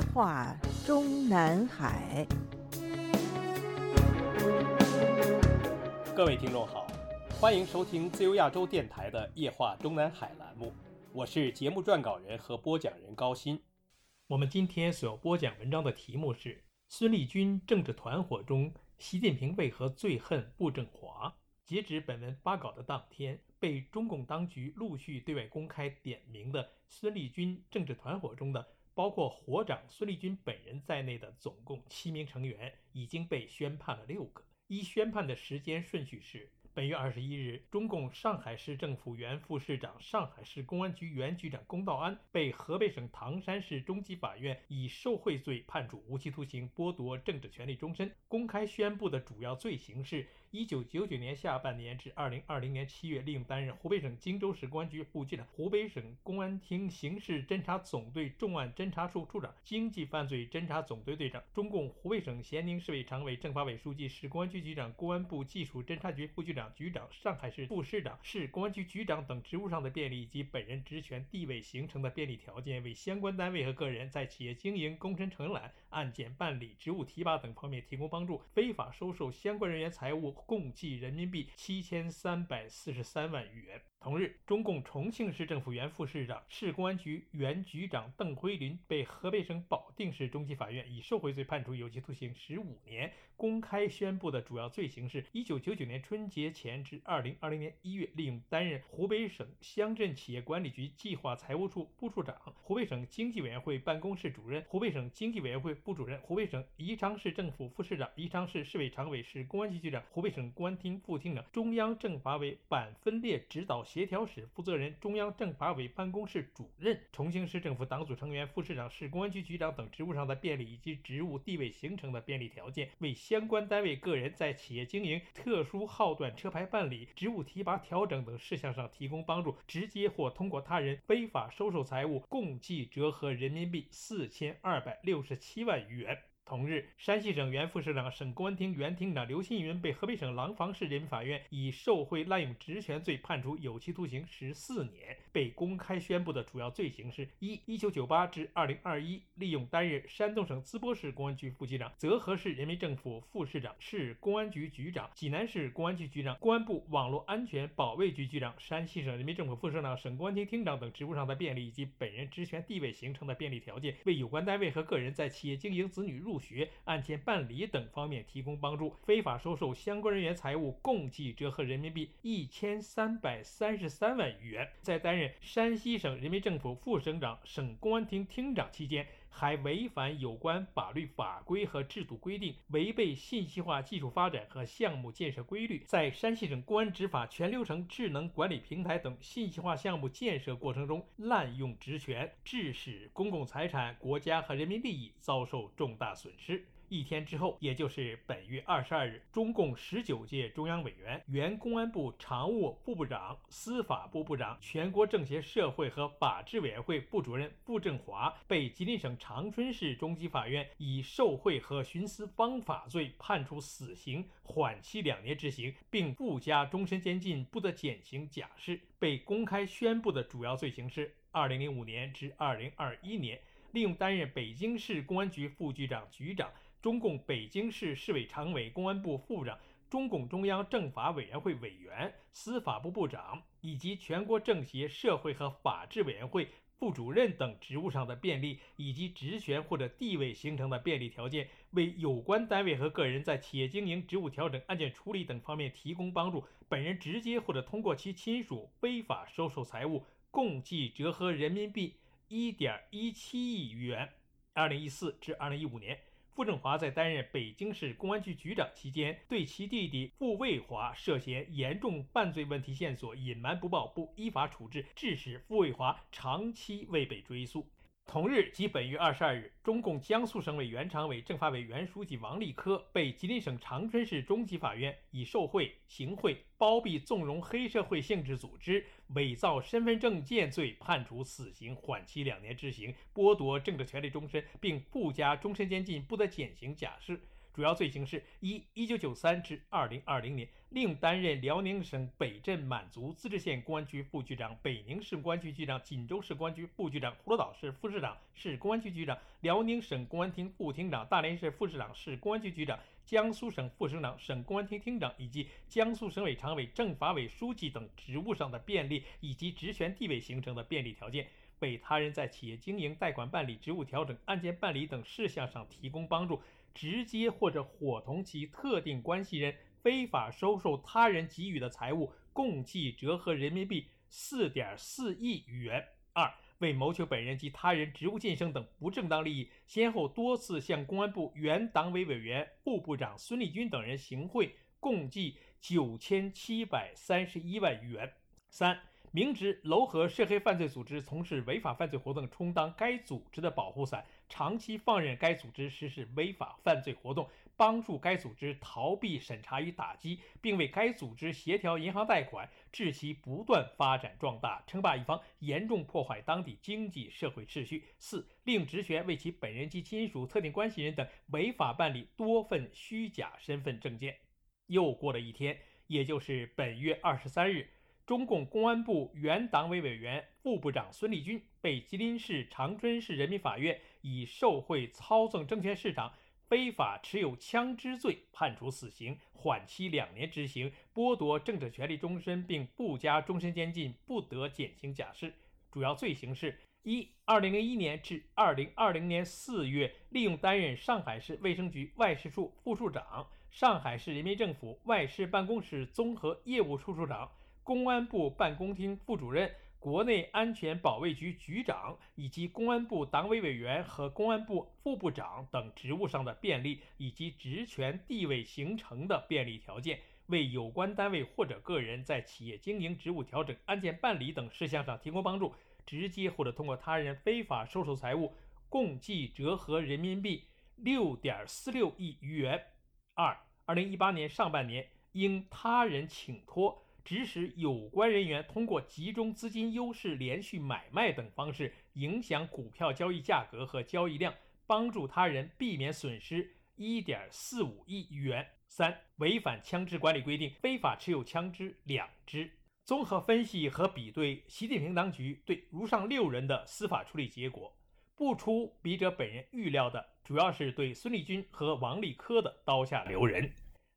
夜话中南海。各位听众好，欢迎收听自由亚洲电台的《夜话中南海》栏目，我是节目撰稿人和播讲人高鑫。我们今天所要播讲文章的题目是：孙立军政治团伙中，习近平为何最恨步正华？截止本文发稿的当天，被中共当局陆续对外公开点名的孙立军政治团伙中的，包括火长孙立军本人在内的总共七名成员，已经被宣判了六个。依宣判的时间顺序是：本月二十一日，中共上海市政府原副市长、上海市公安局原局长龚道安被河北省唐山市中级法院以受贿罪判处无期徒刑，剥夺政治权利终身。公开宣布的主要罪行是。一九九九年下半年至二零二零年七月，利用担任湖北省荆州市公安局副局长、湖北省公安厅刑事侦查总队重案侦查处处长、经济犯罪侦查总队队长，中共湖北省咸宁市委常委、政法委书记、市公安局局长、公安部技术侦查局副局长、局长、上海市副市长、市公安局局长等职务上的便利，以及本人职权地位形成的便利条件，为相关单位和个人在企业经营、工程承揽、案件办理、职务提拔等方面提供帮助，非法收受相关人员财物。共计人民币七千三百四十三万余元。同日，中共重庆市政府原副市长、市公安局原局长邓辉林被河北省保定市中级法院以受贿罪判处有期徒刑十五年。公开宣布的主要罪行是：一九九九年春节前至二零二零年一月，利用担任湖北省乡镇企业管理局计划财务处副处长、湖北省经济委员会办公室主任、湖北省经济委员会副主任、湖北省宜昌市政府副市长、宜昌市市委常委、市公安局局长、湖北省公安厅副厅长、中央政法委板分裂指导。协调室负责人、中央政法委办公室主任、重庆市政府党组成员、副市长、市公安局局长等职务上的便利以及职务地位形成的便利条件，为相关单位个人在企业经营、特殊号段车牌办理、职务提拔调整等事项上提供帮助，直接或通过他人非法收受财物，共计折合人民币四千二百六十七万余元。同日，山西省原副市长、省公安厅原厅长刘新云被河北省廊坊市人民法院以受贿、滥用职权罪判处有期徒刑十四年。被公开宣布的主要罪行是：一、一九九八至二零二一，利用担任山东省淄博市公安局副局长、泽河市人民政府副市长、市公安局局长、济南市公安局局长、公安部网络安全保卫局局长、山西省人民政府副省长、省公安厅厅长等职务上的便利，以及本人职权地位形成的便利条件，为有关单位和个人在企业经营、子女入学、案件办理等方面提供帮助，非法收受相关人员财物，共计折合人民币一千三百三十三万余元。在担任山西省人民政府副省长、省公安厅厅长期间，还违反有关法律法规和制度规定，违背信息化技术发展和项目建设规律，在山西省公安执法全流程智能管理平台等信息化项目建设过程中滥用职权，致使公共财产、国家和人民利益遭受重大损失。一天之后，也就是本月二十二日，中共十九届中央委员、原公安部常务副部长、司法部部长、全国政协社会和法制委员会副主任傅政华被吉林省长春市中级法院以受贿和徇私枉法罪判处死刑，缓期两年执行，并附加终身监禁，不得减刑假释。被公开宣布的主要罪行是：二零零五年至二零二一年，利用担任北京市公安局副局长、局长。中共北京市市委常委、公安部副部长、中共中央政法委员会委员、司法部部长以及全国政协社会和法制委员会副主任等职务上的便利，以及职权或者地位形成的便利条件，为有关单位和个人在企业经营、职务调整、案件处理等方面提供帮助，本人直接或者通过其亲属非法收受财物，共计折合人民币一点一七亿余元。二零一四至二零一五年。傅政华在担任北京市公安局局长期间，对其弟弟傅卫华涉嫌严重犯罪问题线索隐瞒不报，不依法处置，致使傅卫华长期未被追诉。同日，即本月二十二日，中共江苏省委原常委、政法委原书记王立科被吉林省长春市中级法院以受贿、行贿、包庇、纵容黑社会性质组织、伪造身份证件罪判处死刑，缓期两年执行，剥夺政治权利终身，并附加终身监禁，不得减刑假释。主要罪行是：一、一九九三至二零二零年，另担任辽宁省北镇满族自治县公安局副局长、北宁市公安局局长、锦州市公安局副局长、葫芦岛市副市长、市公安局局长、辽宁省公安厅副厅长、大连市副市长、市公安局局长、江苏省副省长、省公安厅厅长以及江苏省委常委、政法委书记等职务上的便利，以及职权地位形成的便利条件。被他人在企业经营、贷款办理、职务调整、案件办理等事项上提供帮助，直接或者伙同其特定关系人非法收受他人给予的财物，共计折合人民币四点四亿余元。二、为谋求本人及他人职务晋升等不正当利益，先后多次向公安部原党委委员、副部长孙立军等人行贿，共计九千七百三十一万余元。三。明知糅合涉黑犯罪组织从事违法犯罪活动，充当该组织的保护伞，长期放任该组织实施违法犯罪活动，帮助该组织逃避审查与打击，并为该组织协调银行贷款，致其不断发展壮大，称霸一方，严重破坏当地经济社会秩序。四、令职权为其本人及亲属、特定关系人等违法办理多份虚假身份证件。又过了一天，也就是本月二十三日。中共公安部原党委委员、副部长孙立军被吉林市长春市人民法院以受贿、操纵证券市场、非法持有枪支罪判处死刑，缓期两年执行，剥夺政治权利终身，并不加终身监禁，不得减刑假释。主要罪行是：一、二零零一年至二零二零年四月，利用担任上海市卫生局外事处副处长、上海市人民政府外事办公室综合业务处处长。公安部办公厅副主任、国内安全保卫局局长以及公安部党委委员和公安部副部长等职务上的便利，以及职权地位形成的便利条件，为有关单位或者个人在企业经营、职务调整、案件办理等事项上提供帮助，直接或者通过他人非法收受财物，共计折合人民币六点四六亿余元。二、二零一八年上半年，因他人请托。指使有关人员通过集中资金优势、连续买卖等方式影响股票交易价格和交易量，帮助他人避免损失一点四五亿元。三、违反枪支管理规定，非法持有枪支两支。综合分析和比对习近平当局对如上六人的司法处理结果，不出笔者本人预料的，主要是对孙立军和王立科的刀下留人。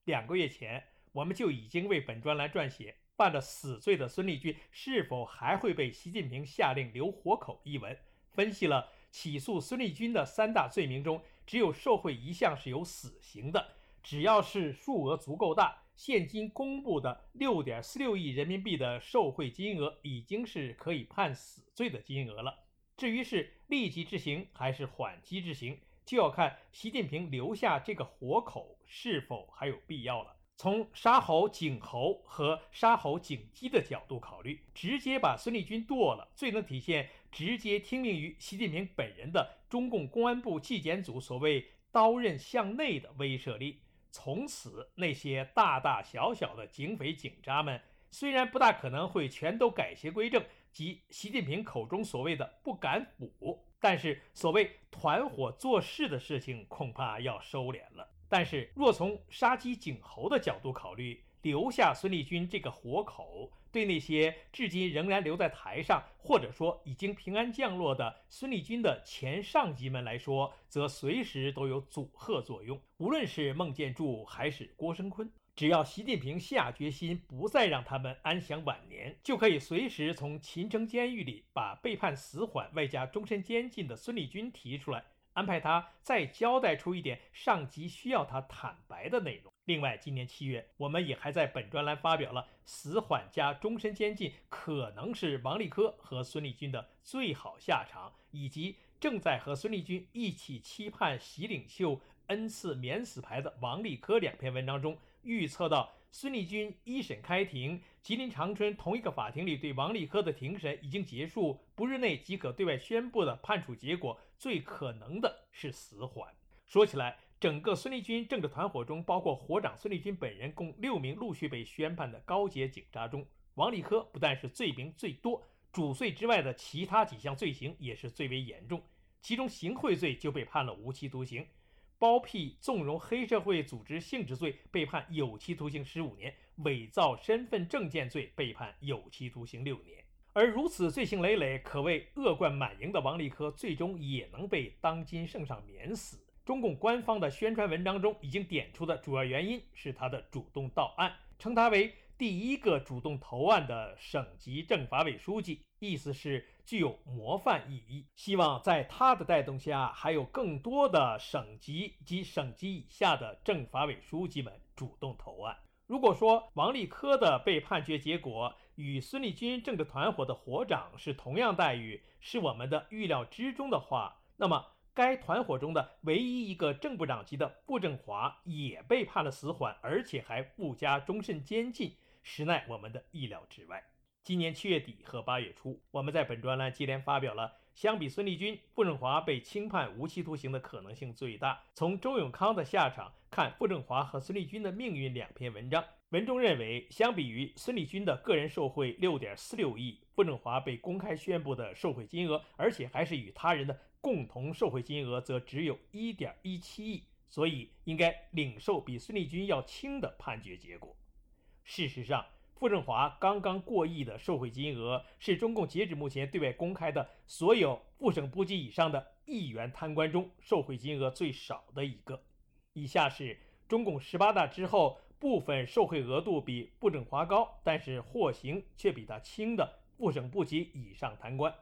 两个月前。我们就已经为本专栏撰写犯了死罪的孙立军是否还会被习近平下令留活口一文，分析了起诉孙立军的三大罪名中，只有受贿一项是有死刑的。只要是数额足够大，现今公布的六点四六亿人民币的受贿金额已经是可以判死罪的金额了。至于是立即执行还是缓期执行，就要看习近平留下这个活口是否还有必要了。从杀猴儆猴和杀猴警鸡的角度考虑，直接把孙立军剁了，最能体现直接听命于习近平本人的中共公安部纪检组所谓“刀刃向内”的威慑力。从此，那些大大小小的警匪警察们，虽然不大可能会全都改邪归正，即习近平口中所谓的“不敢腐”，但是所谓团伙做事的事情，恐怕要收敛了。但是，若从杀鸡儆猴的角度考虑，留下孙立军这个活口，对那些至今仍然留在台上，或者说已经平安降落的孙立军的前上级们来说，则随时都有阻吓作用。无论是孟建柱还是郭声琨，只要习近平下决心不再让他们安享晚年，就可以随时从秦城监狱里把被判死缓外加终身监禁的孙立军提出来。安排他再交代出一点上级需要他坦白的内容。另外，今年七月，我们也还在本专栏发表了死缓加终身监禁可能是王立科和孙立军的最好下场，以及正在和孙立军一起期盼习领袖恩赐免死牌的王立科两篇文章中，预测到孙立军一审开庭，吉林长春同一个法庭里对王立科的庭审已经结束，不日内即可对外宣布的判处结果。最可能的是死缓。说起来，整个孙立军政治团伙中，包括伙长孙立军本人，共六名陆续被宣判的高阶警察中，王立科不但是罪名最多，主罪之外的其他几项罪行也是最为严重。其中行贿罪就被判了无期徒刑，包庇、纵容黑社会组织性质罪被判有期徒刑十五年，伪造身份证件罪被判有期徒刑六年。而如此罪行累累、可谓恶贯满盈的王立科，最终也能被当今圣上免死。中共官方的宣传文章中已经点出的主要原因是他的主动到案，称他为第一个主动投案的省级政法委书记，意思是具有模范意义。希望在他的带动下，还有更多的省级及省级以下的政法委书记们主动投案。如果说王立科的被判决结果，与孙立军政治团伙的伙长是同样待遇，是我们的预料之中的话，那么该团伙中的唯一一个正部长级的傅政华也被判了死缓，而且还不加终身监禁，实乃我们的意料之外。今年七月底和八月初，我们在本专栏接连发表了相比孙立军、傅政华被轻判无期徒刑的可能性最大，从周永康的下场看傅政华和孙立军的命运两篇文章。文中认为，相比于孙立军的个人受贿六点四六亿，傅政华被公开宣布的受贿金额，而且还是与他人的共同受贿金额，则只有一点一七亿，所以应该领受比孙立军要轻的判决结果。事实上，傅政华刚刚过亿的受贿金额，是中共截止目前对外公开的所有副省部级以上的议员贪官中受贿金额最少的一个。以下是中共十八大之后。部分受贿额度比傅政华高，但是获刑却比他轻的副省部级以上贪官，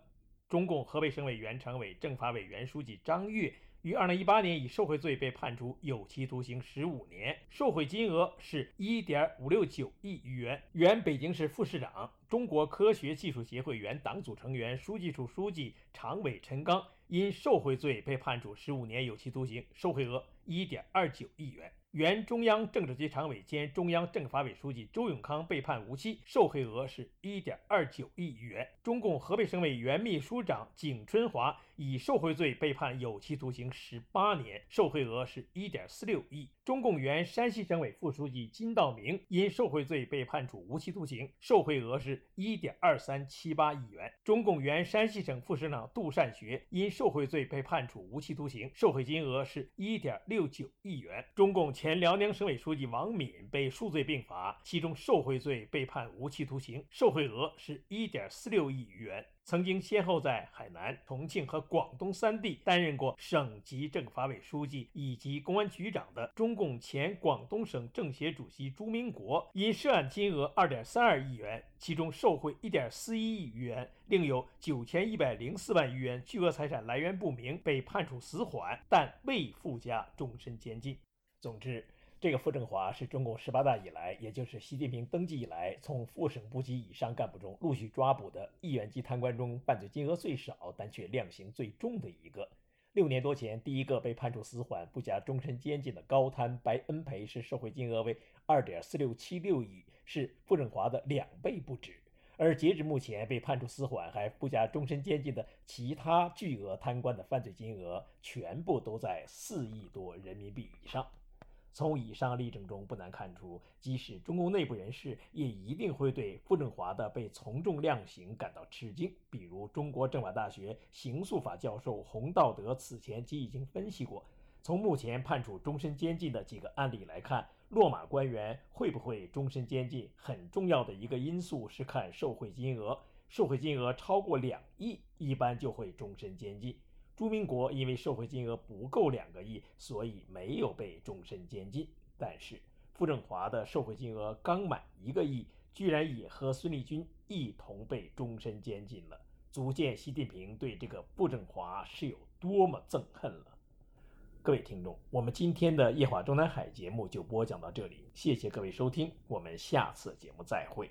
中共河北省委原常委、政法委原书记张越于二零一八年以受贿罪被判处有期徒刑十五年，受贿金额是一点五六九亿余元。原北京市副市长、中国科学技术协会原党组成员、书记处书记、常委陈刚因受贿罪被判处十五年有期徒刑，受贿额一点二九亿元。原中央政治局常委兼中央政法委书记周永康被判无期，受贿额是一点二九亿余元。中共河北省委原秘书长景春华以受贿罪被判有期徒刑十八年，受贿额是一点四六亿。中共原山西省委副书记金道明因受贿罪被判处无期徒刑，受贿额是一点二三七八亿元。中共原山西省副省长杜善学因受贿罪被判处无期徒刑，受贿金额是一点六九亿元。中共。前辽宁省委书记王敏被数罪并罚，其中受贿罪被判无期徒刑，受贿额是一点四六亿余元。曾经先后在海南、重庆和广东三地担任过省级政法委书记以及公安局长的中共前广东省政协主席朱明国，因涉案金额二点三二亿元，其中受贿一点四一亿元，另有九千一百零四万余元巨额财产来源不明，被判处死缓，但未附加终身监禁。总之，这个傅政华是中共十八大以来，也就是习近平登基以来，从副省部级以上干部中陆续抓捕的亿元级贪官中，犯罪金额最少，但却量刑最重的一个。六年多前，第一个被判处死缓、不加终身监禁的高贪白恩培，是受贿金额为二点四六七六亿，是傅政华的两倍不止。而截至目前，被判处死缓还不加终身监禁的其他巨额贪官的犯罪金额，全部都在四亿多人民币以上。从以上例证中不难看出，即使中共内部人士，也一定会对傅政华的被从重量刑感到吃惊。比如，中国政法大学刑诉法教授洪道德此前即已经分析过，从目前判处终身监禁的几个案例来看，落马官员会不会终身监禁，很重要的一个因素是看受贿金额，受贿金额超过两亿，一般就会终身监禁。朱明国因为受贿金额不够两个亿，所以没有被终身监禁。但是傅政华的受贿金额刚满一个亿，居然也和孙立军一同被终身监禁了，足见习近平对这个傅政华是有多么憎恨了。各位听众，我们今天的夜话中南海节目就播讲到这里，谢谢各位收听，我们下次节目再会。